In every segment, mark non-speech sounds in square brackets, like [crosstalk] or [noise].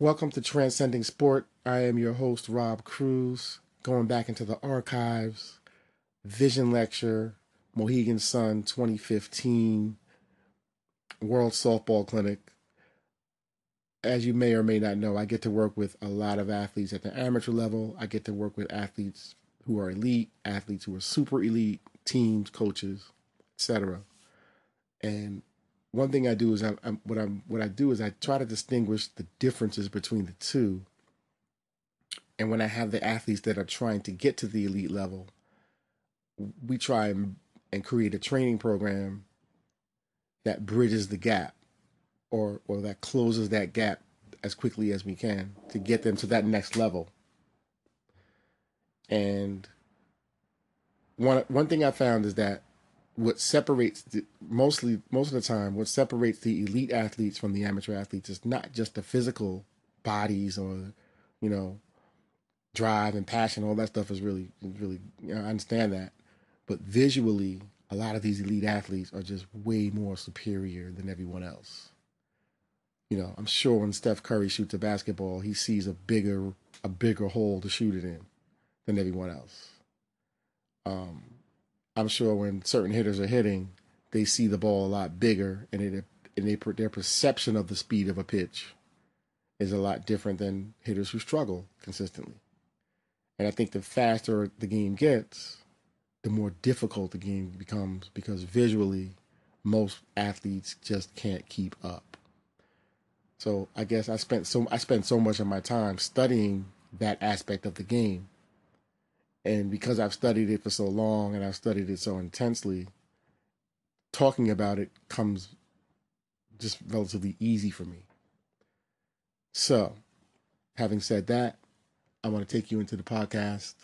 Welcome to Transcending Sport. I am your host, Rob Cruz, going back into the archives, Vision Lecture, Mohegan Sun 2015, World Softball Clinic. As you may or may not know, I get to work with a lot of athletes at the amateur level. I get to work with athletes who are elite, athletes who are super elite, teams, coaches, etc. And one thing I do is I, I'm, what I'm what I do is I try to distinguish the differences between the two. And when I have the athletes that are trying to get to the elite level, we try and, and create a training program that bridges the gap or or that closes that gap as quickly as we can to get them to that next level. And one one thing I found is that what separates the, mostly most of the time what separates the elite athletes from the amateur athletes is not just the physical bodies or you know drive and passion all that stuff is really really you know, I understand that. But visually a lot of these elite athletes are just way more superior than everyone else. You know I'm sure when Steph Curry shoots a basketball he sees a bigger a bigger hole to shoot it in than everyone else. Um I'm sure when certain hitters are hitting, they see the ball a lot bigger, and it and they, their perception of the speed of a pitch is a lot different than hitters who struggle consistently. And I think the faster the game gets, the more difficult the game becomes because visually, most athletes just can't keep up. So I guess I spent so I spent so much of my time studying that aspect of the game and because I've studied it for so long and I've studied it so intensely, talking about it comes just relatively easy for me. So, having said that, I want to take you into the podcast.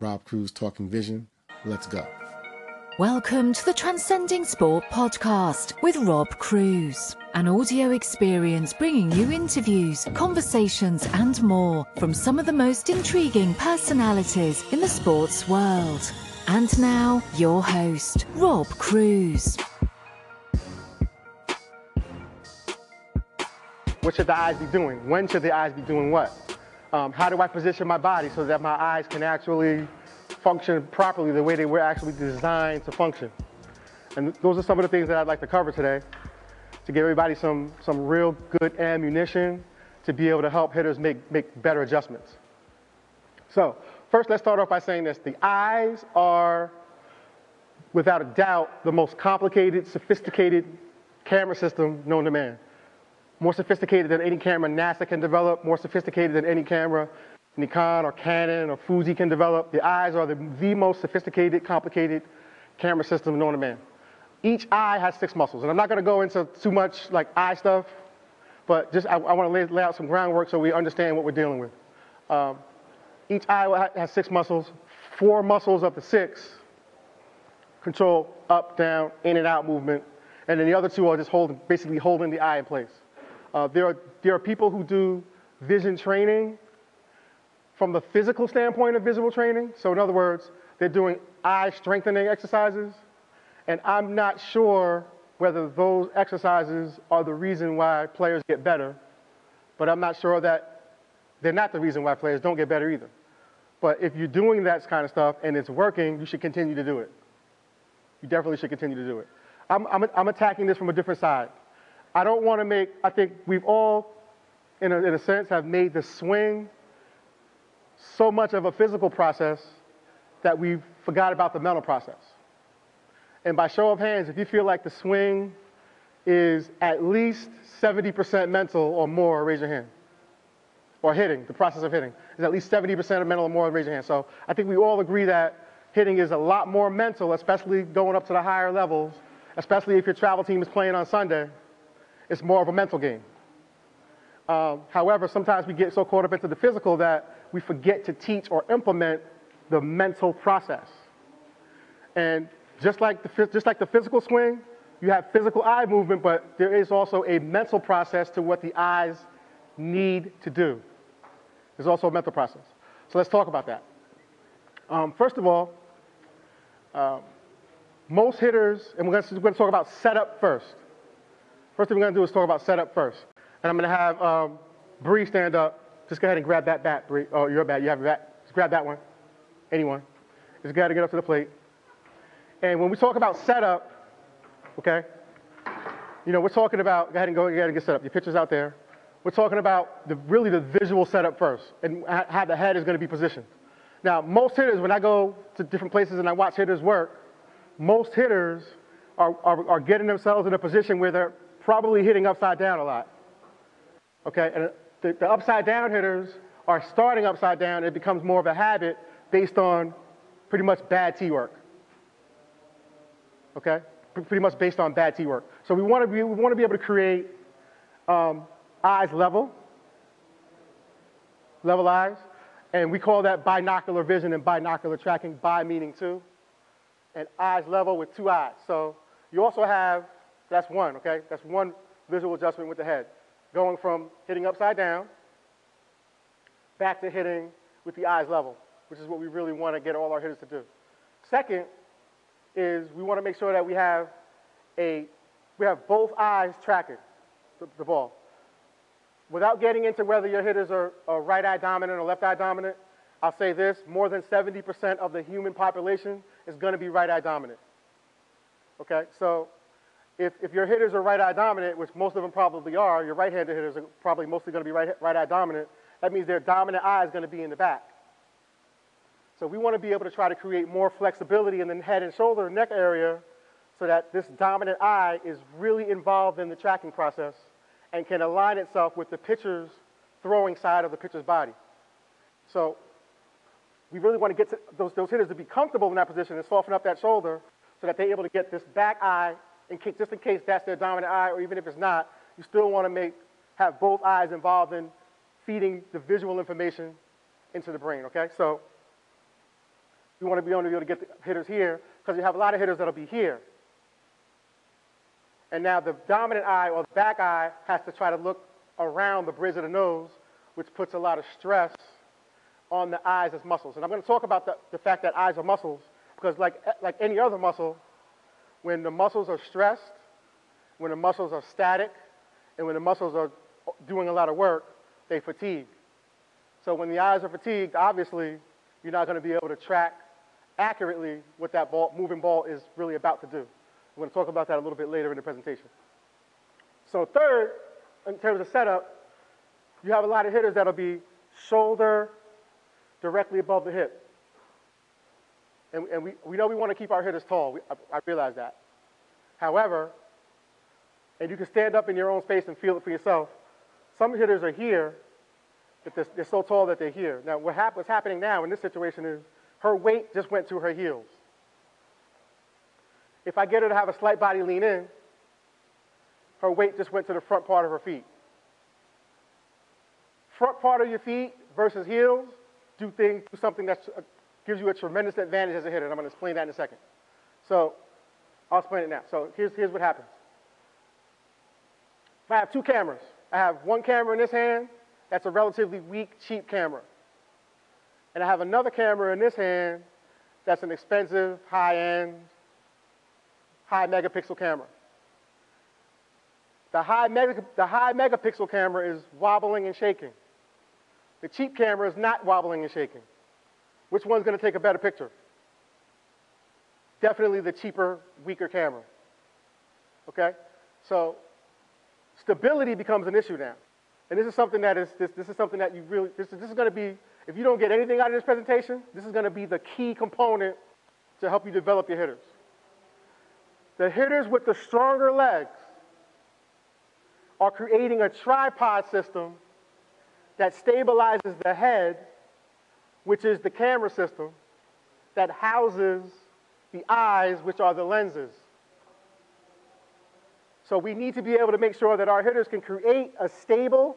Rob Cruz Talking Vision. Let's go. Welcome to the Transcending Sport podcast with Rob Cruz, an audio experience bringing you interviews, conversations, and more from some of the most intriguing personalities in the sports world. And now, your host, Rob Cruz. What should the eyes be doing? When should the eyes be doing what? Um, how do I position my body so that my eyes can actually function properly the way they were actually designed to function. And those are some of the things that I'd like to cover today to give everybody some, some real good ammunition to be able to help hitters make, make better adjustments. So first, let's start off by saying this. The eyes are, without a doubt, the most complicated, sophisticated camera system known to man. More sophisticated than any camera NASA can develop, more sophisticated than any camera Nikon or Canon or Fuji can develop. The eyes are the, the most sophisticated, complicated camera system known to man. Each eye has six muscles. And I'm not going to go into too much like eye stuff, but just I, I want to lay, lay, out some groundwork so we understand what we're dealing with. Um, each eye has six muscles. Four muscles of the six control up, down, in and out movement. And then the other two are just holding, basically holding the eye in place. Uh, there, are, there are people who do vision training from the physical standpoint of visual training. So in other words, they're doing eye strengthening exercises. And I'm not sure whether those exercises are the reason why players get better, but I'm not sure that they're not the reason why players don't get better either. But if you're doing that kind of stuff and it's working, you should continue to do it. You definitely should continue to do it. I'm, I'm, I'm attacking this from a different side. I don't want to make, I think we've all, in a, in a sense, have made the swing so much of a physical process that we've forgot about the mental process. And by show of hands, if you feel like the swing is at least 70% mental or more, raise your hand. Or hitting, the process of hitting is at least 70% of mental or more, raise your hand. So I think we all agree that hitting is a lot more mental, especially going up to the higher levels, especially if your travel team is playing on Sunday. It's more of a mental game. Um, however, sometimes we get so caught up into the physical that we forget to teach or implement the mental process. And just like the, just like the physical swing, you have physical eye movement, but there is also a mental process to what the eyes need to do. There's also a mental process. So let's talk about that. Um, first of all, um, most hitters, and we're going to talk about setup first. First thing we're going to do is talk about setup first. And I'm going to have um, Bree stand up. Just go ahead and grab that bat, Bree. Oh, you're a bat. You have a bat. Just grab that one. Anyone. Just go ahead and get up to the plate. And when we talk about setup, okay, you know, we're talking about, go ahead and go, ahead and get set up. Your picture's out there. We're talking about the, really the visual setup first and how the head is going to be positioned. Now, most hitters, when I go to different places and I watch hitters work, most hitters are, are, are getting themselves in a position where they're probably hitting upside down a lot. Okay, and the, the upside down hitters are starting upside down. It becomes more of a habit based on pretty much bad tee work. Okay, pretty much based on bad tee work. So we want to be, we want to be able to create um, eyes level, level eyes, and we call that binocular vision and binocular tracking, bi meaning two, and eyes level with two eyes. So you also have, that's one, okay? That's one visual adjustment with the head. Going from hitting upside down back to hitting with the eyes level, which is what we really want to get all our hitters to do. Second is we want to make sure that we have a, we have both eyes tracking the, the ball. Without getting into whether your hitters are, are right eye dominant or left eye dominant, I'll say this, more than 70% of the human population is going to be right eye dominant. Okay, so if, if your hitters are right eye dominant, which most of them probably are, your right-handed hitters are probably mostly going to be right, right eye dominant, that means their dominant eye is going to be in the back. So we want to be able to try to create more flexibility in the head and shoulder and neck area so that this dominant eye is really involved in the tracking process and can align itself with the pitcher's throwing side of the pitcher's body. So we really want to get those, those hitters to be comfortable in that position and soften up that shoulder so that they're able to get this back eye, in case, just in case that's their dominant eye, or even if it's not, you still want to make, have both eyes involved in feeding the visual information into the brain, okay? So we want to be able to, be able to get the hitters here because you have a lot of hitters that'll be here. And now the dominant eye or the back eye has to try to look around the bridge of the nose, which puts a lot of stress on the eyes as muscles. And I'm going to talk about the, the fact that eyes are muscles because like, like any other muscle, when the muscles are stressed, when the muscles are static, and when the muscles are doing a lot of work, they fatigue. So when the eyes are fatigued, obviously, you're not going to be able to track accurately what that ball, moving ball is really about to do. We're going to talk about that a little bit later in the presentation. So third, in terms of setup, you have a lot of hitters that'll be shoulder directly above the hip. And, and we, we know we want to keep our hitters tall. We, I, I realize that. However, and you can stand up in your own space and feel it for yourself, some hitters are here, but they're, they're so tall that they're here. Now, what hap- what's happening now in this situation is her weight just went to her heels. If I get her to have a slight body lean in, her weight just went to the front part of her feet. Front part of your feet versus heels, do things, do something that uh, gives you a tremendous advantage as a hitter. And I'm going to explain that in a second. So I'll explain it now. So here's, here's what happens. I have two cameras, I have one camera in this hand, that's a relatively weak, cheap camera. And I have another camera in this hand that's an expensive, high-end, high megapixel camera. The high, mega, the high megapixel camera is wobbling and shaking. The cheap camera is not wobbling and shaking. Which one's going to take a better picture? Definitely the cheaper, weaker camera. Okay? So stability becomes an issue now. And this is something that is, this, this is something that you really, this is, this is going to be, if you don't get anything out of this presentation, this is going to be the key component to help you develop your hitters. The hitters with the stronger legs are creating a tripod system that stabilizes the head, which is the camera system, that houses the eyes, which are the lenses. So we need to be able to make sure that our hitters can create a stable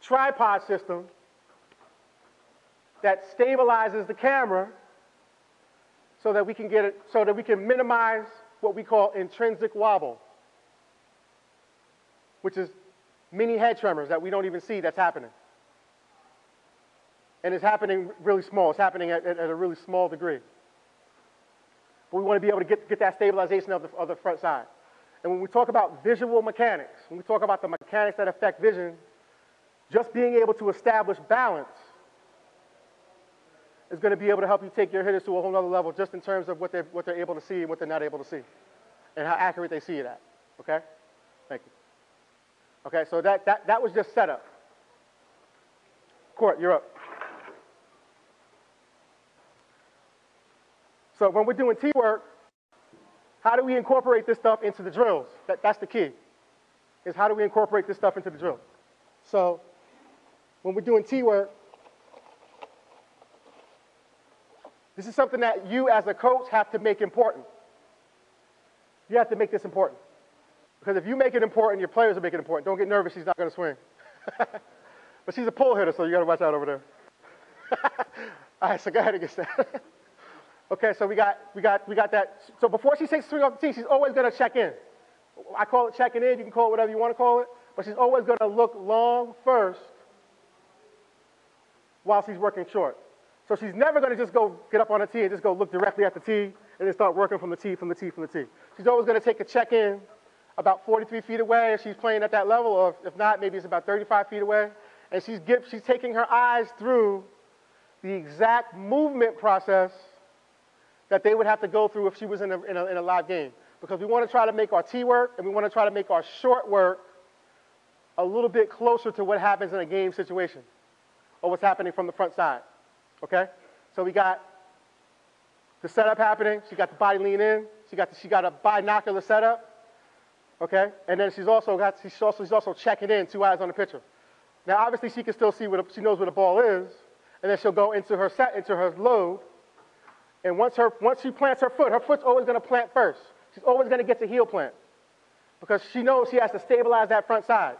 tripod system that stabilizes the camera so that we can get it, so that we can minimize what we call intrinsic wobble, which is mini head tremors that we don't even see that's happening. And it's happening really small. It's happening at, at, at a really small degree. But we want to be able to get, get that stabilization of the, of the front side. And when we talk about visual mechanics, when we talk about the mechanics that affect vision, just being able to establish balance is going to be able to help you take your hitters to a whole other level just in terms of what they're, what they're able to see and what they're not able to see and how accurate they see it at. Okay? Thank you. Okay, so that, that, that was just setup. Court, you're up. So when we're doing tee work, how do we incorporate this stuff into the drills? That, that's the key, is how do we incorporate this stuff into the drill? So when we're doing tee work, this is something that you as a coach have to make important. You have to make this important. Because if you make it important, your players will make it important. Don't get nervous, she's not going to swing. [laughs] but she's a pull hitter, so you got to watch out over there. [laughs] All right, so go ahead and get started. [laughs] okay, so we got, we, got, we got that. So before she takes swing off the tee, she's always going to check in. I call it checking in. You can call it whatever you want to call it. But she's always going to look long first while she's working short. So she's never going to just go get up on the tee and just go look directly at the tee and then start working from the tee, from the tee, from the tee. She's always going to take a check in about 43 feet away if she's playing at that level, or if not, maybe it's about 35 feet away. And she's, she's taking her eyes through the exact movement process that they would have to go through if she was in a, in a, in a live game. Because we want to try to make our tee work and we want to try to make our short work a little bit closer to what happens in a game situation or what's happening from the front side. Okay? So we got the setup happening. She got the body lean in. She got, the, she got a binocular setup. Okay? And then she's also got, she's also, she's also checking in, two eyes on the pitcher. Now, obviously, she can still see what, she knows where the ball is. And then she'll go into her set, into her load. And once, her, once she plants her foot, her foot's always going to plant first. She's always going to get to heel plant because she knows she has to stabilize that front side.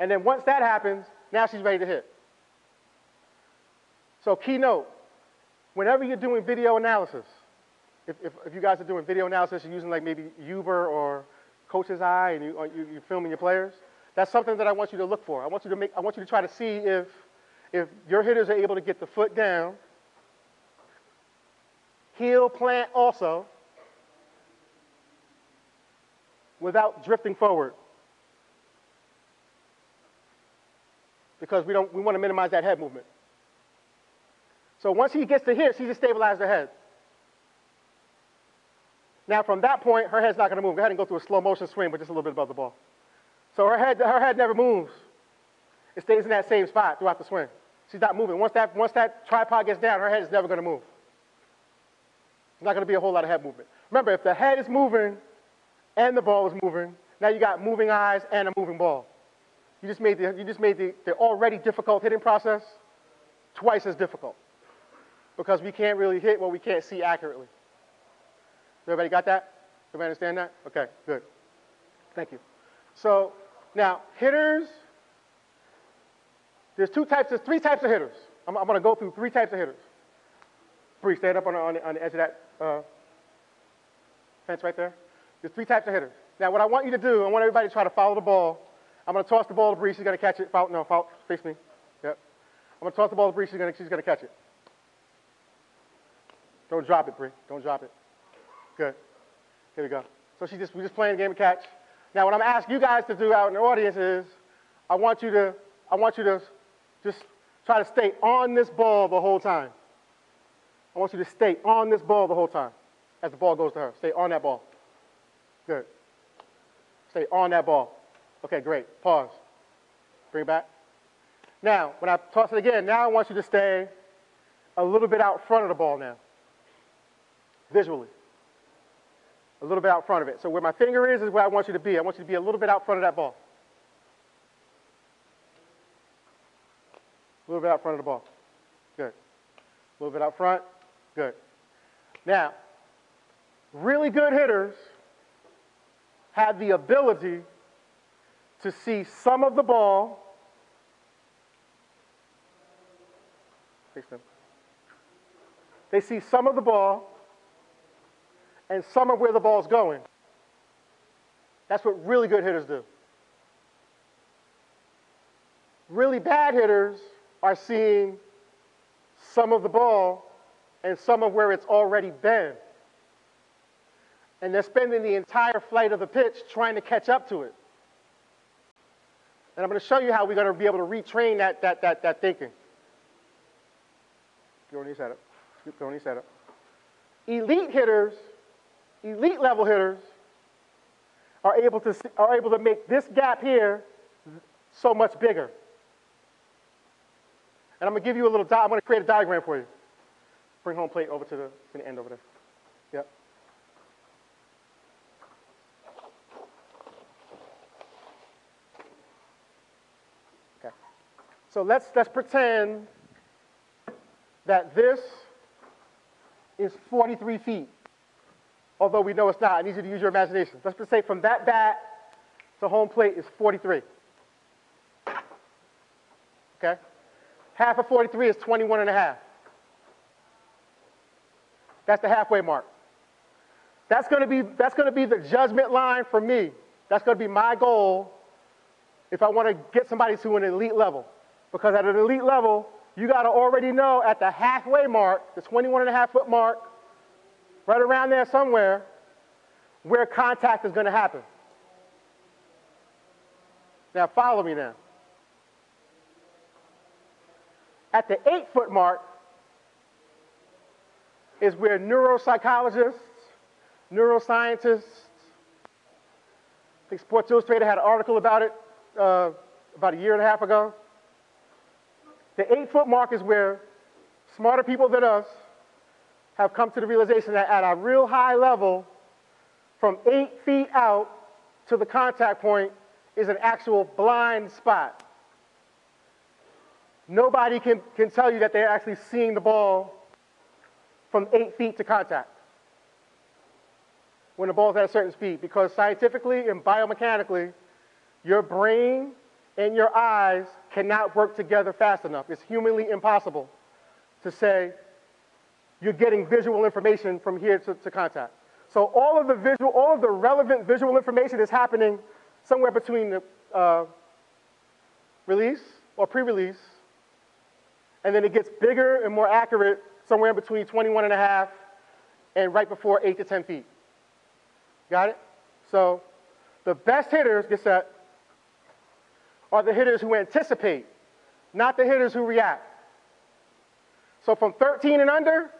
And then once that happens, now she's ready to hit. So keynote, whenever you're doing video analysis, if, if, if, you guys are doing video analysis, you're using like maybe Uber or Coach's Eye and you, you, you're filming your players, that's something that I want you to look for. I want you to, make, I want you to try to see if, if your hitters are able to get the foot down, heel plant also, without drifting forward. Because we, don't, we want to minimize that head movement. So once he gets to here, she just stabilizes her head. Now from that point, her head's not going to move. Go ahead and go through a slow motion swing, but just a little bit above the ball. So her head, her head never moves. It stays in that same spot throughout the swing. She's not moving. Once that, once that tripod gets down, her head is never going to move. There's not going to be a whole lot of head movement. Remember, if the head is moving and the ball is moving, now you got moving eyes and a moving ball. You just made the, you just made the, the already difficult hitting process twice as difficult because we can't really hit what we can't see accurately. Everybody got that? Everybody understand that? Okay, good. Thank you. So now, hitters, there's two types, there's three types of hitters. I'm, I'm going to go through three types of hitters. Bree, stand up on the, on the, on the edge of that uh, fence right there. There's three types of hitters. Now, what I want you to do, I want everybody to try to follow the ball. I'm going to toss the ball to Bree. She's going to catch it. No, foul, face me. Yep. I'm going to toss the ball to Bree. She's going to, she's going to catch it. Don't drop it, Bree. Don't drop it. Good. Here we go. So she just, we're just playing a game of catch. Now, what I'm asking you guys to do out in the audience is, I want you to, I want you to just try to stay on this ball the whole time. I want you to stay on this ball the whole time as the ball goes to her. Stay on that ball. Good. Stay on that ball. Okay, great. Pause. Bring it back. Now, when I toss it again, now I want you to stay a little bit out front of the ball now, visually a little bit out front of it. So where my finger is is where I want you to be. I want you to be a little bit out front of that ball. A little bit out front of the ball. Good. A little bit out front. Good. Now, really good hitters have the ability to see some of the ball. They see some of the ball and some of where the ball's going. That's what really good hitters do. Really bad hitters are seeing some of the ball and some of where it's already been. And they're spending the entire flight of the pitch trying to catch up to it. And I'm going to show you how we're going to be able to retrain that, that, that, that thinking. Go on your setup. Go on your setup. Elite hitters, elite level hitters, are able to, are able to make this gap here so much bigger. And I'm going to give you a little, di- I'm going to create a diagram for you. Bring home plate over to the, to the end over there. Yep. Okay. So let's, let's pretend that this is 43 feet, although we know it's not. I need you to use your imagination. Let's just say from that bat to home plate is 43. Okay? Half of 43 is 21 and a half. That's the halfway mark. That's going to be that's going to be the judgment line for me. That's going to be my goal if I want to get somebody to an elite level. Because at an elite level, you got to already know at the halfway mark, the 21 and a half foot mark, right around there somewhere, where contact is going to happen. Now follow me now. At the eight foot mark is where neuropsychologists, neuroscientists, I think Sports Illustrated had an article about it uh, about a year and a half ago. The eight foot mark is where smarter people than us have come to the realization that at a real high level, from eight feet out to the contact point is an actual blind spot. Nobody can, can tell you that they're actually seeing the ball from eight feet to contact when the ball's at a certain speed because scientifically and biomechanically, your brain and your eyes cannot work together fast enough. It's humanly impossible to say you're getting visual information from here to, to contact. So all of the visual, all of the relevant visual information is happening somewhere between the uh, release or pre-release, and then it gets bigger and more accurate somewhere between 21 and a half and right before 8 to 10 feet. Got it? So the best hitters, get set, are the hitters who anticipate, not the hitters who react. So from 13 and under,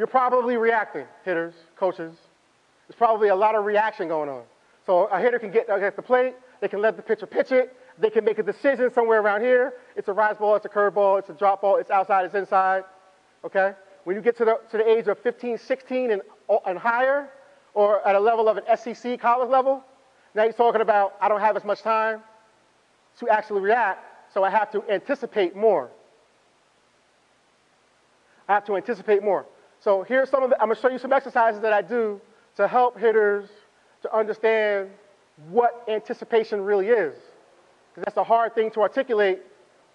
you're probably reacting, hitters, coaches. There's probably a lot of reaction going on. So a hitter can get against the plate, they can let the pitcher pitch it, they can make a decision somewhere around here. It's a rise ball, it's a curve ball, it's a drop ball, it's outside, it's inside. Okay? When you get to the, to the age of 15, 16 and, oh, and higher, or at a level of an SEC college level, now you're talking about I don't have as much time to actually react, so I have to anticipate more. I have to anticipate more. So here's some of the, I'm gonna show you some exercises that I do to help hitters to understand what anticipation really is. Because that's a hard thing to articulate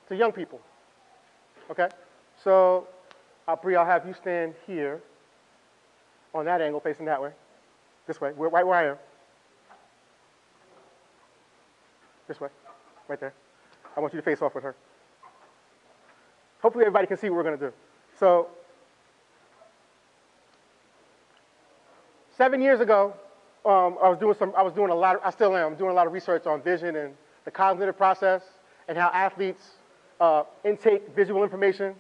to young people. Okay? So, uh, Bree, I'll have you stand here on that angle facing that way. This way, right where I am. This way, right there. I want you to face off with her. Hopefully everybody can see what we're going to do. So, seven years ago, um, I was doing some, I was doing a lot, of, I still am, doing a lot of research on vision and the cognitive process and how athletes uh, intake visual information,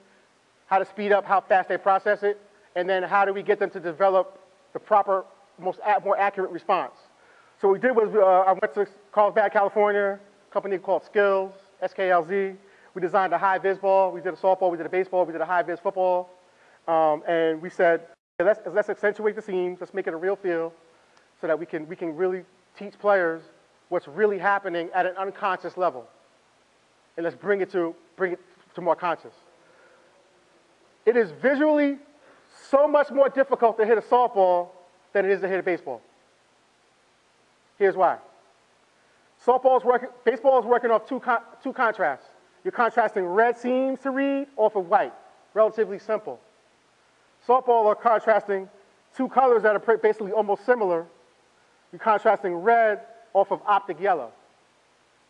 how to speed up how fast they process it, and then how do we get them to develop the proper, most, more accurate response. So what we did was uh, I went to Carlsbad, California, a company called Skills, SKLZ. We designed a high vis ball. We did a softball. We did a baseball. We did a high vis football. Um, and we said, let's, let's accentuate the seams. Let's make it a real feel so that we can, we can really teach players what's really happening at an unconscious level. And let's bring it to, bring it to more conscious. It is visually so much more difficult to hit a softball than it is to hit a baseball. Here's why. Softball is working, baseball is working off two, con, two contrasts. You're contrasting red seams to read off of white. Relatively simple. Softball are contrasting two colors that are basically almost similar. You're contrasting red off of optic yellow.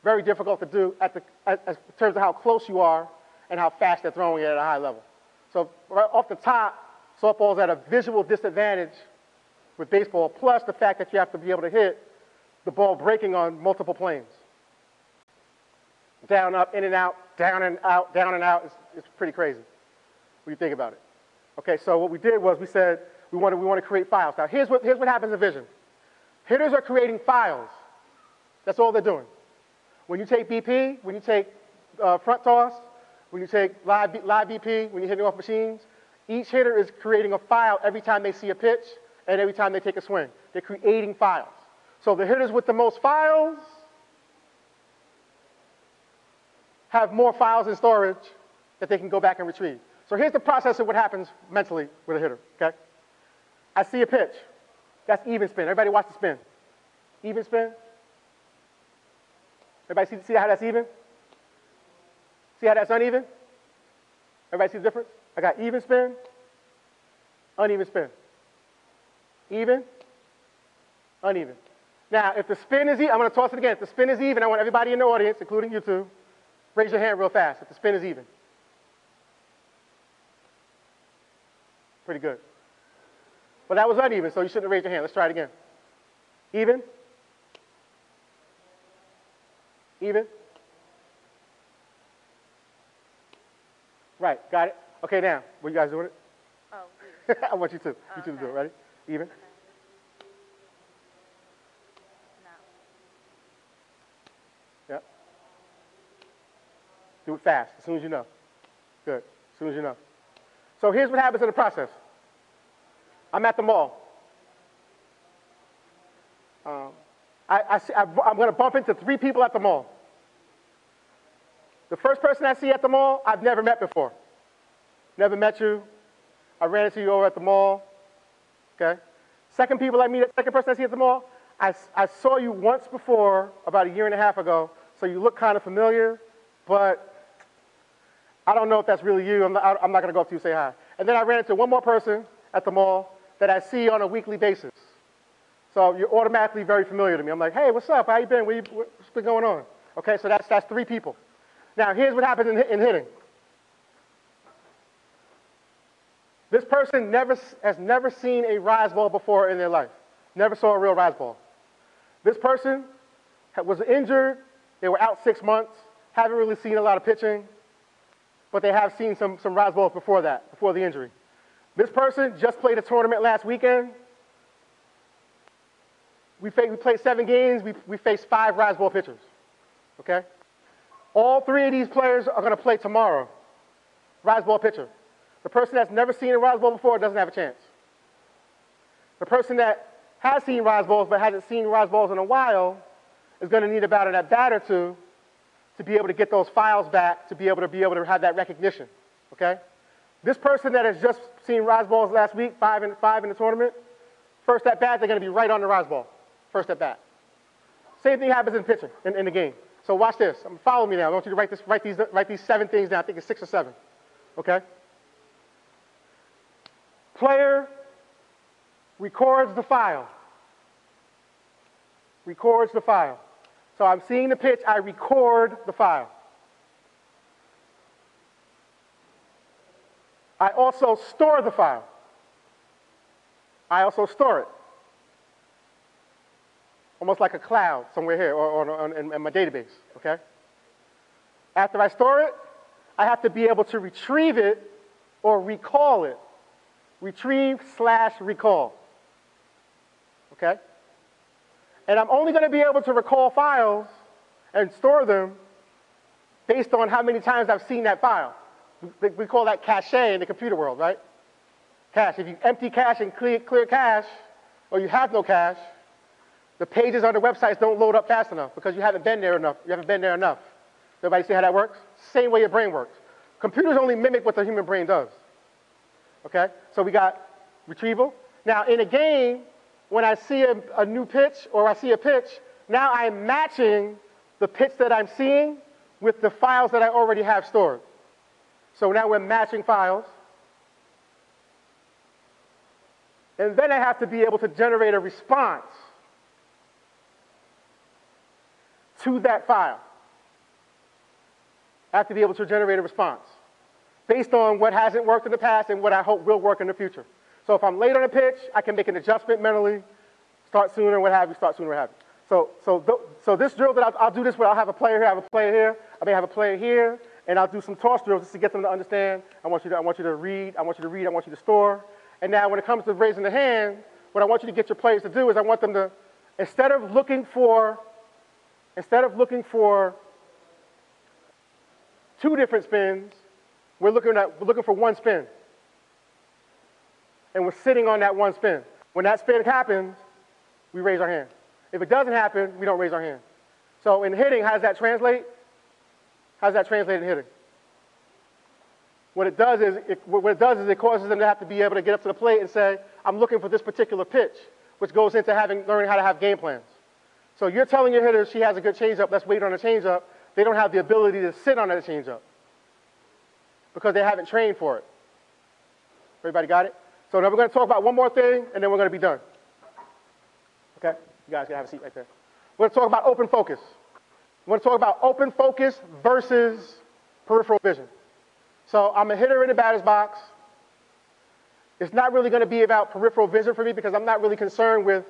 Very difficult to do at the, at, in terms of how close you are and how fast they're throwing it at a high level. So right off the top, softball's at a visual disadvantage with baseball, plus the fact that you have to be able to hit the ball breaking on multiple planes. Down, up, in and out, down and out, down and out. It's, it's pretty crazy when you think about it. Okay, so what we did was we said we want to, we want to create files. Now, here's what, here's what happens in Vision. Hitters are creating files. That's all they're doing. When you take BP, when you take uh, front toss, when you take live, live BP, when you're hitting off machines, each hitter is creating a file every time they see a pitch and every time they take a swing. They're creating files. So the hitters with the most files have more files in storage that they can go back and retrieve. So here's the process of what happens mentally with a hitter, okay? I see a pitch. That's even spin. Everybody watch the spin. Even spin. Everybody see, see how that's even? See how that's uneven? Everybody see the difference? I got even spin, uneven spin. Even, uneven. Now, if the spin is even, I'm going to toss it again. If the spin is even, I want everybody in the audience, including you two, raise your hand real fast if the spin is even. Pretty good. Well, that was uneven, so you shouldn't have raised your hand. Let's try it again. Even? Even? Right, got it? Okay, now, what you guys doing it? Oh, [laughs] I want you to. You two oh, to do it. Ready? Even? no. Yep. Do it fast, as soon as you know. Good, as soon as you know. So here's what happens in the process. I'm at the mall. Um, I, I'm going to bump into three people at the mall. The first person I see at the mall, I've never met before. Never met you. I ran into you over at the mall. Okay. Second people I meet, second person I see at the mall, I, I saw you once before, about a year and a half ago, so you look kind of familiar, but I don't know if that's really you. I'm not, I'm not going to go up to you and say hi. And then I ran into one more person at the mall that I see on a weekly basis. So you're automatically very familiar to me. I'm like, hey, what's up? How you been? What you, what's been going on? Okay, so that's, that's three people. Now, here's what happens in, in hitting. This person never, has never seen a rise ball before in their life. Never saw a real rise ball. This person was injured. They were out six months. Haven't really seen a lot of pitching, but they have seen some, some rise balls before that, before the injury. This person just played a tournament last weekend. We, fa- we played seven games. We, we faced five rise ball pitchers. Okay? All three of these players are going to play tomorrow. Rise ball pitcher. The person that's never seen a rise ball before doesn't have a chance. The person that has seen rise balls but hasn't seen rise balls in a while is going to need about an at bat or two to be able to get those files back to be able to be able to have that recognition. Okay? This person that has just seen rise balls last week, five in, five in the tournament, first at bat, they're going to be right on the rise ball. First at bat. Same thing happens in pitching, in, in the game. So watch this. Um, Follow me now. I want you to write, this, write, these, write these seven things down. I think it's six or seven. Okay? Player records the file. Records the file. So I'm seeing the pitch, I record the file. I also store the file. I also store it. Almost like a cloud somewhere here or, or on, in, in my database, okay? After I store it, I have to be able to retrieve it or recall it. Retrieve slash recall. Okay? And I'm only going to be able to recall files and store them based on how many times I've seen that file. We, call that cache in the computer world, right? Cache. If you empty cache and clear, clear cache, or you have no cache, the pages on the websites don't load up fast enough because you haven't been there enough. You haven't been there enough. Everybody see how that works? Same way your brain works. Computers only mimic what the human brain does. Okay? So we got retrieval. Now, in a game, when I see a, a new pitch or I see a pitch, now I'm matching the pitch that I'm seeing with the files that I already have stored. So now we're matching files. And then I have to be able to generate a response to that file. I have to be able to generate a response based on what hasn't worked in the past and what I hope will work in the future. So if I'm late on a pitch, I can make an adjustment mentally, start sooner, what have you, start sooner, what have you. So, so, th- so this drill that I'll, I'll do this where I'll have a player here, I have a player here, I may have a player here, and I'll do some toss drills just to get them to understand. I want you to, I want you to read, I want you to read, I want you to store. And now when it comes to raising the hand, what I want you to get your players to do is I want them to, instead of looking for, instead of looking for two different spins, we're looking at, we're looking for one spin. And we're sitting on that one spin. When that spin happens, we raise our hand. If it doesn't happen, we don't raise our hand. So in hitting, how does that translate? How does that translate in hitting? What it does is, it, what it does is it causes them to have to be able to get up to the plate and say, I'm looking for this particular pitch, which goes into having, learning how to have game plans. So you're telling your hitter she has a good changeup, let's wait on a changeup. They don't have the ability to sit on that changeup because they haven't trained for it. Everybody got it? So now we're going to talk about one more thing, and then we're going to be done. Okay? You guys can have a seat right there. We're going to talk about open focus. We're going to talk about open focus versus peripheral vision. So I'm a hitter in the batter's box. It's not really going to be about peripheral vision for me because I'm not really concerned with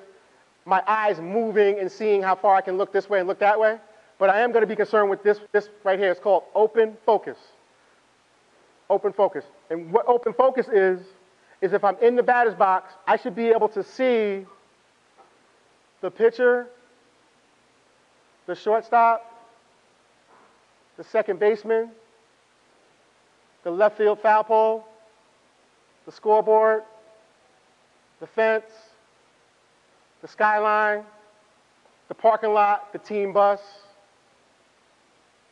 my eyes moving and seeing how far I can look this way and look that way. But I am going to be concerned with this, this right here. It's called open focus. Open focus. And what open focus is, is if I'm in the batter's box, I should be able to see the pitcher, the shortstop, the second baseman, the left field foul pole, the scoreboard, the fence, the skyline, the parking lot, the team bus.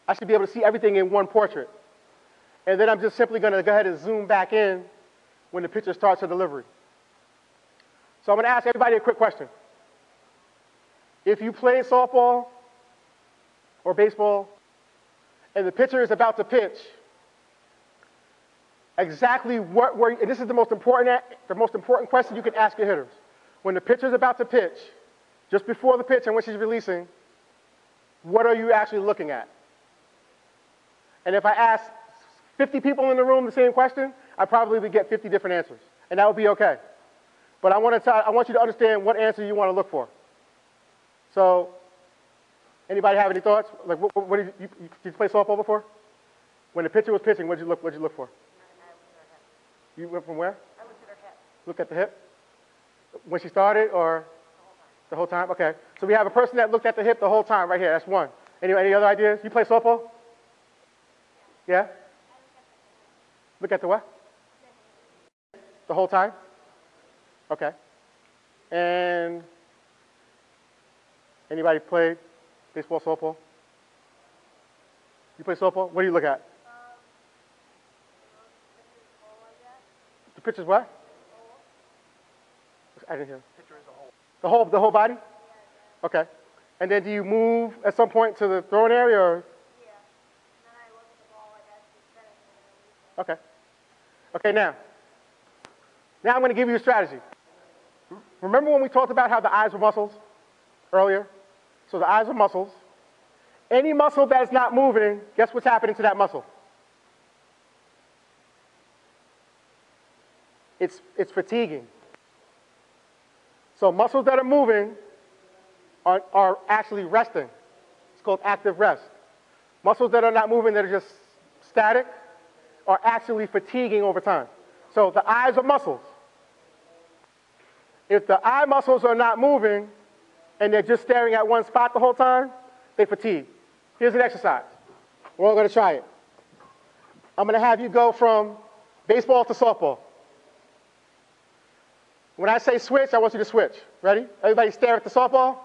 I should be able to see everything in one portrait. And then I'm just simply going to go ahead and zoom back in when the pitcher starts a delivery. So I'm going to ask everybody a quick question. If you play softball or baseball and the pitcher is about to pitch, exactly what were you, and this is the most important, the most important question you can ask your hitters. When the pitcher is about to pitch, just before the pitch and when she's releasing, what are you actually looking at? And if I ask 50 people in the room the same question, I probably would get 50 different answers, and that would be okay. But I want, to I want you to understand what answer you want to look for. So, anybody have any thoughts? Like, what, what did, you, you, did you play softball before? When the pitcher was pitching, what did you look? What did you look for? You went from where? I looked at her hip. Look at the hip. When she started, or the whole time? Okay. So we have a person that looked at the hip the whole time, right here. That's one. Any, any other ideas? You play softball? Yeah. Look at the what? The whole time? Okay. And anybody play baseball, softball? You play softball? What do you look at? The pitcher's what? I didn't hear. The whole, the whole body? Okay. And then do you move at some point to the throwing area or? Yeah. And then I look at the ball like as she's setting it and releasing. Okay. Okay, now. Now I'm going to give you a strategy. Remember when we talked about how the eyes were muscles earlier? So the eyes are muscles. Any muscle that's not moving, guess what's happening to that muscle? It's, it's fatiguing. So muscles that are moving are, are actually resting. It's called active rest. Muscles that are not moving, that are just static, are actually fatiguing over time. So the eyes are muscles. If the eye muscles are not moving and they're just staring at one spot the whole time, they fatigue. Here's an exercise. We're all going to try it. I'm going to have you go from baseball to softball. When I say switch, I want you to switch. Ready? Everybody stare at the softball.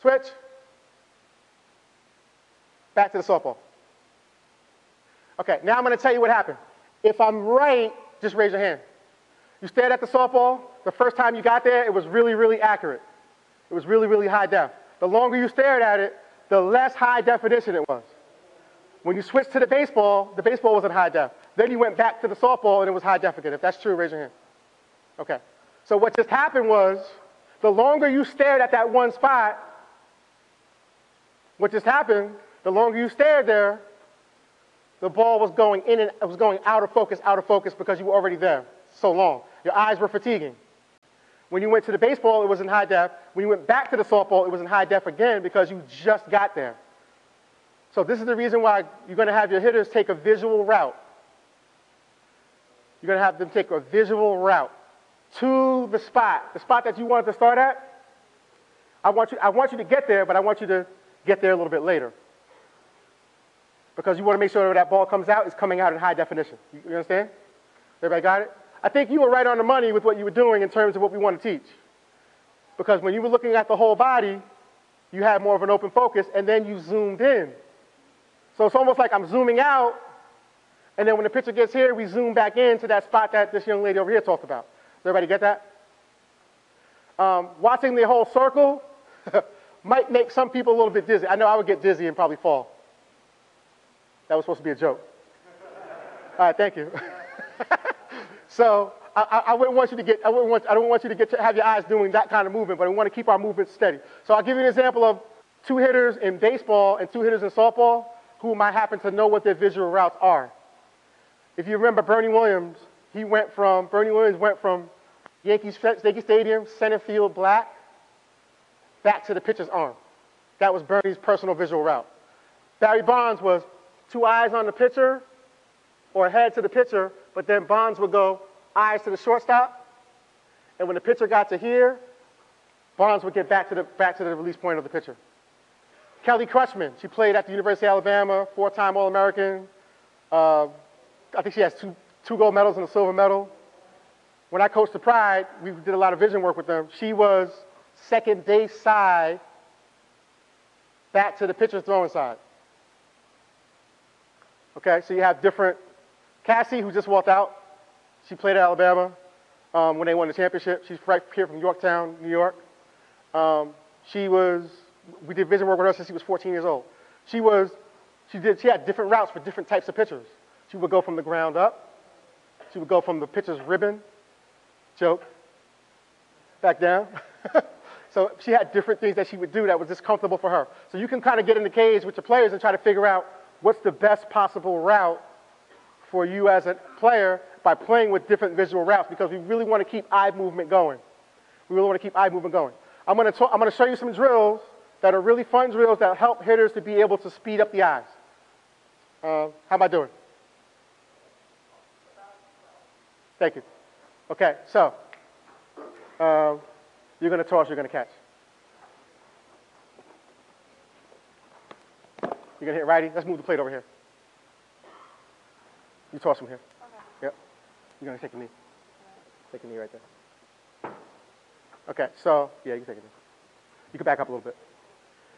Switch. Back to the softball. Okay, now I'm going to tell you what happened. If I'm right, just raise your hand. You stared at the softball. The first time you got there, it was really, really accurate. It was really, really high def. The longer you stared at it, the less high definition it was. When you switched to the baseball, the baseball wasn't high def. Then you went back to the softball and it was high definition. If that's true, raise your hand. Okay. So what just happened was, the longer you stared at that one spot, what just happened The longer you stared there, the ball was going in and it was going out of focus, out of focus because you were already there so long. Your eyes were fatiguing. When you went to the baseball, it was in high def. When you went back to the softball, it was in high def again because you just got there. So this is the reason why you're going to have your hitters take a visual route. You're going to have them take a visual route to the spot, the spot that you wanted to start at. I want you, I want you to get there, but I want you to get there a little bit later. Because you want to make sure that ball comes out, it's coming out in high definition. You, understand? Everybody got it? I think you were right on the money with what you were doing in terms of what we want to teach. Because when you were looking at the whole body, you had more of an open focus, and then you zoomed in. So it's almost like I'm zooming out, and then when the picture gets here, we zoom back into that spot that this young lady over here talked about. Does everybody get that? Um, watching the whole circle [laughs] might make some people a little bit dizzy. I know I would get dizzy and probably fall. That was supposed to be a joke. All right, thank you. [laughs] so I, I, wouldn't want you to get, I, wouldn't want, I don't want you to get to have your eyes doing that kind of movement, but I want to keep our movement steady. So I'll give you an example of two hitters in baseball and two hitters in softball who might happen to know what their visual routes are. If you remember Bernie Williams, he went from, Bernie Williams went from Yankees, Yankee Stadium, center field black, back to the pitcher's arm. That was Bernie's personal visual route. Barry Bonds was two eyes on the pitcher or a head to the pitcher, but then Bonds would go eyes to the shortstop. And when the pitcher got to here, Bonds would get back to the, back to the release point of the pitcher. Kelly Kretschman, she played at the University of Alabama, four-time All-American. Uh, I think she has two, two gold medals and a silver medal. When I coached the Pride, we did a lot of vision work with them. She was second base side back to the pitcher's throwing side. Okay, so you have different. Cassie, who just walked out, she played at Alabama um, when they won the championship. She's right here from Yorktown, New York. Um, she was, we did vision work with her since she was 14 years old. She was, she did, she had different routes for different types of pitchers. She would go from the ground up. She would go from the pitcher's ribbon, joke, back down. [laughs] so she had different things that she would do that was just comfortable for her. So you can kind of get in the cage with your players and try to figure out what's the best possible route for you as a player by playing with different visual routes because we really want to keep eye movement going. We really want to keep eye movement going. I'm going to, I'm going to show you some drills that are really fun drills that help hitters to be able to speed up the eyes. Uh, how am I doing? Thank you. Okay, so uh, you're going to toss, you're going to catch. You're going to hit righty. Let's move the plate over here. You toss from here. Okay. Yep. You're going to take a knee. Take a knee right there. Okay, so, yeah, you can take a knee. You can back up a little bit.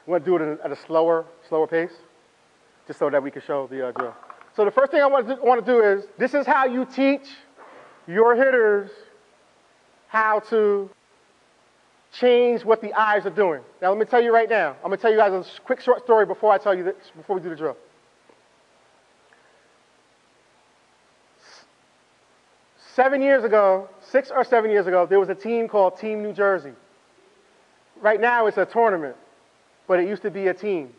We want to do it at a slower, slower pace, just so that we can show the uh, drill. So the first thing I want to, do, want to do is, this is how you teach your hitters how to change what the eyes are doing. Now, let me tell you right now. I'm going to tell you guys a quick short story before I tell you this, before we do the drill. Seven years ago, six or seven years ago, there was a team called Team New Jersey. Right now, it's a tournament, but it used to be a team.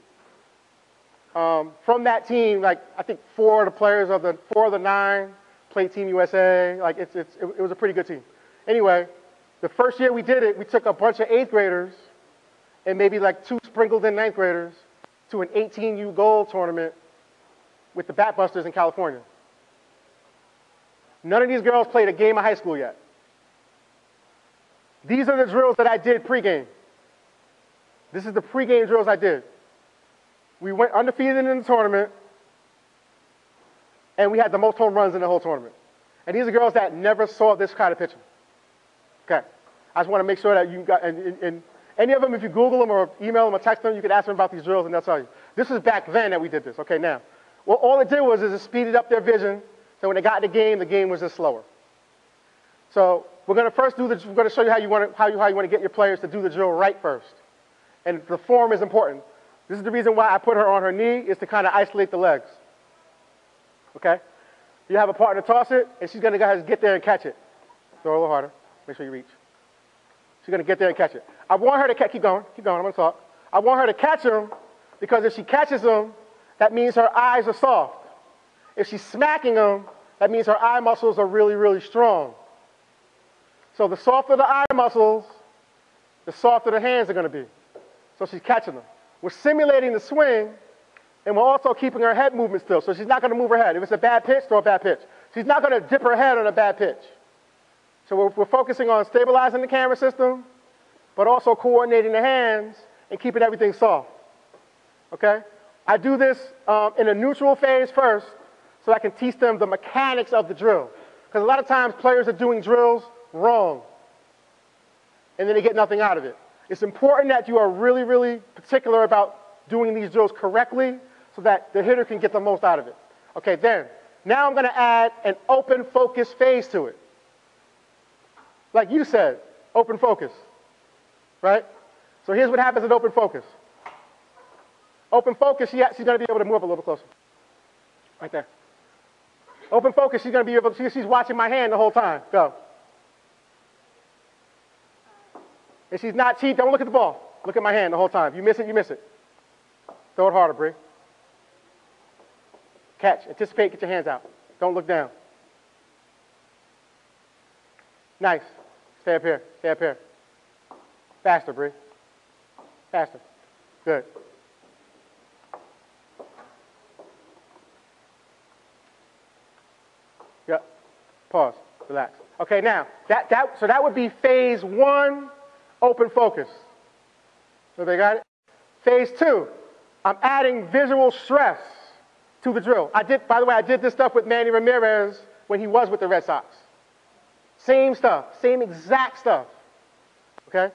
Um, from that team, like I think four of the players of the four of the nine played Team USA. Like it's, it's, it, it was a pretty good team. Anyway, the first year we did it, we took a bunch of eighth graders and maybe like two sprinkled in ninth graders to an 18U gold tournament with the Batbusters in California. None of these girls played a game of high school yet. These are the drills that I did pregame. This is the pregame drills I did. We went undefeated in the tournament, and we had the most home runs in the whole tournament. And these are girls that never saw this kind of pitching. Okay. I just want to make sure that you got, and, and, and, any of them, if you Google them or email them or text them, you can ask them about these drills and they'll tell you. This was back then that we did this. Okay, now. Well, all it did was is it speeded up their vision. So when they got in the game, the game was just slower. So we're going to first do the, we're going to show you how you want to, how you, how you want to get your players to do the drill right first. And the form is important. This is the reason why I put her on her knee is to kind of isolate the legs. Okay? You have a partner toss it, and she's going to go ahead and get there and catch it. Throw a little harder. Make sure you reach. She's going to get there and catch it. I want her to catch, keep going, keep going, I'm going to talk. I want her to catch him Because if she catches them, that means her eyes are soft. If she's smacking them, that means her eye muscles are really, really strong. So the softer the eye muscles, the softer the hands are going to be. So she's catching them. We're simulating the swing, and we're also keeping her head movement still. So she's not going to move her head. If it's a bad pitch, throw a bad pitch. She's not going to dip her head on a bad pitch. So we're, we're focusing on stabilizing the camera system, but also coordinating the hands and keeping everything soft. Okay? I do this um, in a neutral phase first so I can teach them the mechanics of the drill. Because a lot of times players are doing drills wrong, and then they get nothing out of it. It's important that you are really, really particular about doing these drills correctly so that the hitter can get the most out of it. Okay, then, now I'm going to add an open focus phase to it. Like you said, open focus, right? So here's what happens in open focus. Open focus, she, she's going to be able to move a little closer. Right there. Open focus, she's going to be able to, she's watching my hand the whole time. Go. And she's not cheating. Don't look at the ball. Look at my hand the whole time. If you miss it, you miss it. Throw it harder, Bree. Catch. Anticipate. Get your hands out. Don't look down. Nice. Stay up here. Stay up here. Faster, Bree. Faster. Good. Yep. Pause. Relax. Okay, now that that so that would be phase one, open focus. So they got it. Phase two, I'm adding visual stress to the drill. I did, by the way, I did this stuff with Manny Ramirez when he was with the Red Sox. Same stuff, same exact stuff. Okay?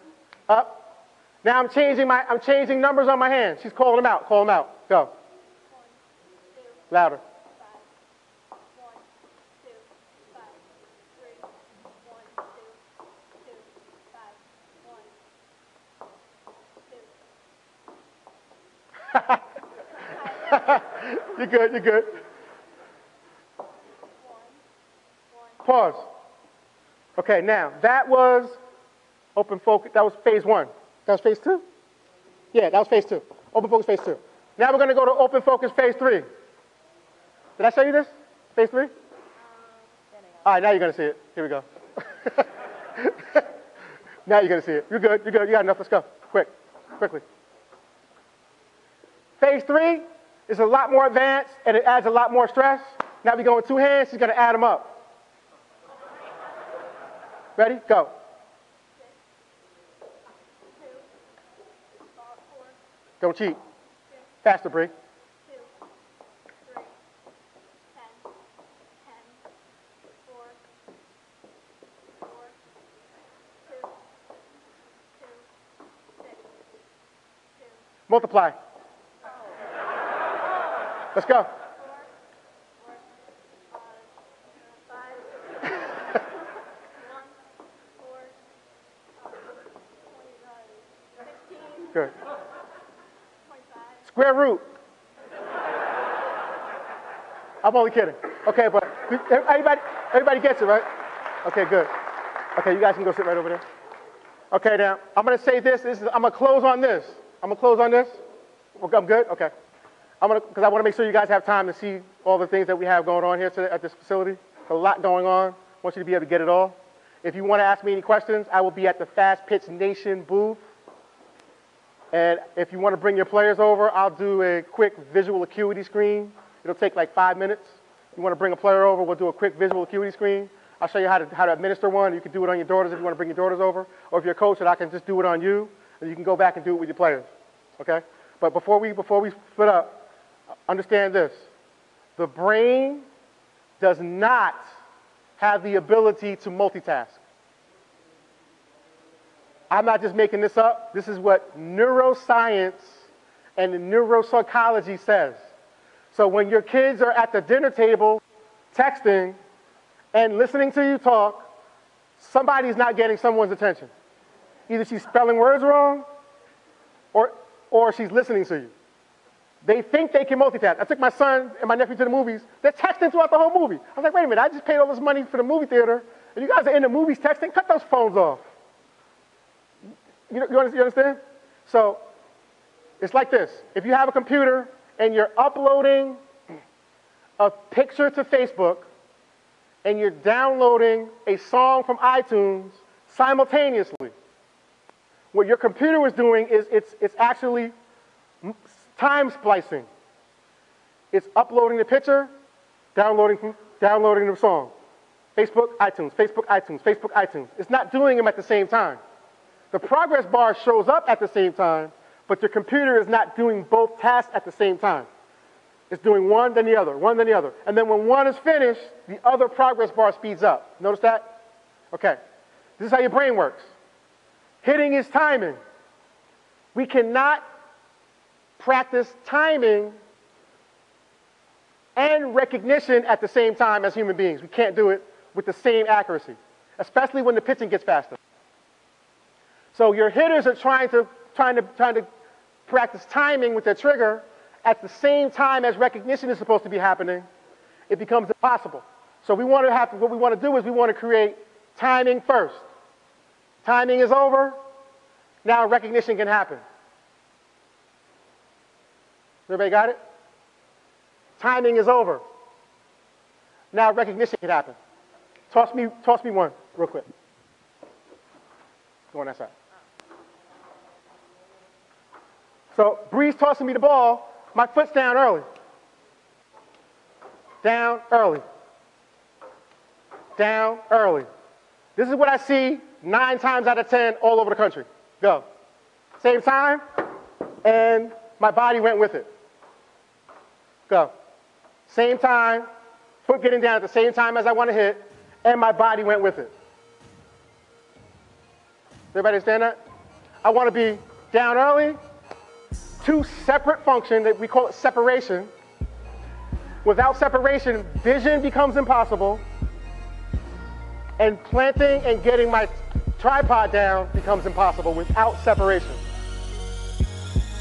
Up. Now I'm changing my I'm changing numbers on my hand. She's calling them out. Call them out. Go. Louder. [laughs] you're good, you're good. Pause. Okay, now that was open focus. That was phase one. That was phase two? Yeah, that was phase two. Open focus phase two. Now we're going to go to open focus phase three. Did I show you this? Phase three? All right, now you're going to see it. Here we go. [laughs] now you're going to see it. You're good, you're good. You got enough. Let's go. Quick, quickly. Phase three is a lot more advanced and it adds a lot more stress. Now we go with two hands, she's going to add them up. Ready? Go. Don't cheat. Faster, Bree. Multiply. Let's go. Good. Square root. I'm only kidding. Okay, but everybody, everybody gets it, right? Okay, good. Okay, you guys can go sit right over there. Okay, now I'm gonna say this. This is I'm gonna close on this. I'm gonna close on this. I'm good. Okay. I'm gonna because I want to make sure you guys have time to see all the things that we have going on here today at this facility. There's a lot going on. I want you to be able to get it all. If you want to ask me any questions, I will be at the Fast Pitch Nation booth. And if you want to bring your players over, I'll do a quick visual acuity screen. It'll take like five minutes. You want to bring a player over, we'll do a quick visual acuity screen. I'll show you how to, how to administer one. You can do it on your daughters if you want to bring your daughters over. Or if you're a coach, and I can just do it on you, and you can go back and do it with your players. Okay? But before we, before we split up, understand this. The brain does not have the ability to multitask. I'm not just making this up. This is what neuroscience and neuropsychology says. So when your kids are at the dinner table texting and listening to you talk, somebody's not getting someone's attention. Either she's spelling words wrong or, or she's listening to you. They think they can multitask. I took my son and my nephew to the movies. They're texting throughout the whole movie. I was like, wait a minute, I just paid all this money for the movie theater, and you guys are in the movies texting? Cut those phones off. You, you understand? So It's like this. If you have a computer and you're uploading a picture to Facebook and you're downloading a song from iTunes simultaneously, what your computer is doing is it's, it's actually time splicing. It's uploading the picture, downloading, downloading the song. Facebook, iTunes, Facebook, iTunes, Facebook, iTunes. It's not doing them at the same time. The progress bar shows up at the same time, but your computer is not doing both tasks at the same time. It's doing one, then the other, one, then the other. And then when one is finished, the other progress bar speeds up. Notice that? Okay. This is how your brain works. Hitting is timing. We cannot practice timing and recognition at the same time as human beings. We can't do it with the same accuracy, especially when the pitching gets faster. So your hitters are trying to, trying to, trying to practice timing with their trigger at the same time as recognition is supposed to be happening. It becomes impossible. So we want to have to, what we want to do is we want to create timing first. Timing is over. Now recognition can happen. Everybody got it? Timing is over. Now recognition can happen. Toss me, toss me one real quick. Go on that side. So Bree's tossing me the ball, my foot's down early. Down early. Down early. This is what I see nine times out of ten all over the country. Go. Same time, and my body went with it. Go. Same time, foot getting down at the same time as I want to hit, and my body went with it. Everybody understand that? I want to be down early, two separate functions that we call it separation. Without separation, vision becomes impossible, and planting and getting my tripod down becomes impossible without separation.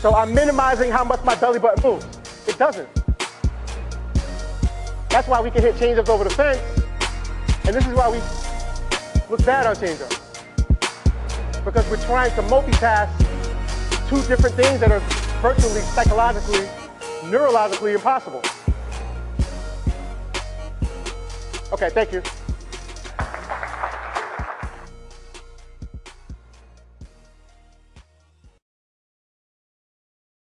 So I'm minimizing how much my belly button moves. It doesn't. That's why we can hit changeups over the fence, and this is why we look bad on changeups. Because we're trying to multitask two different things that are virtually psychologically, neurologically impossible. Okay, thank you.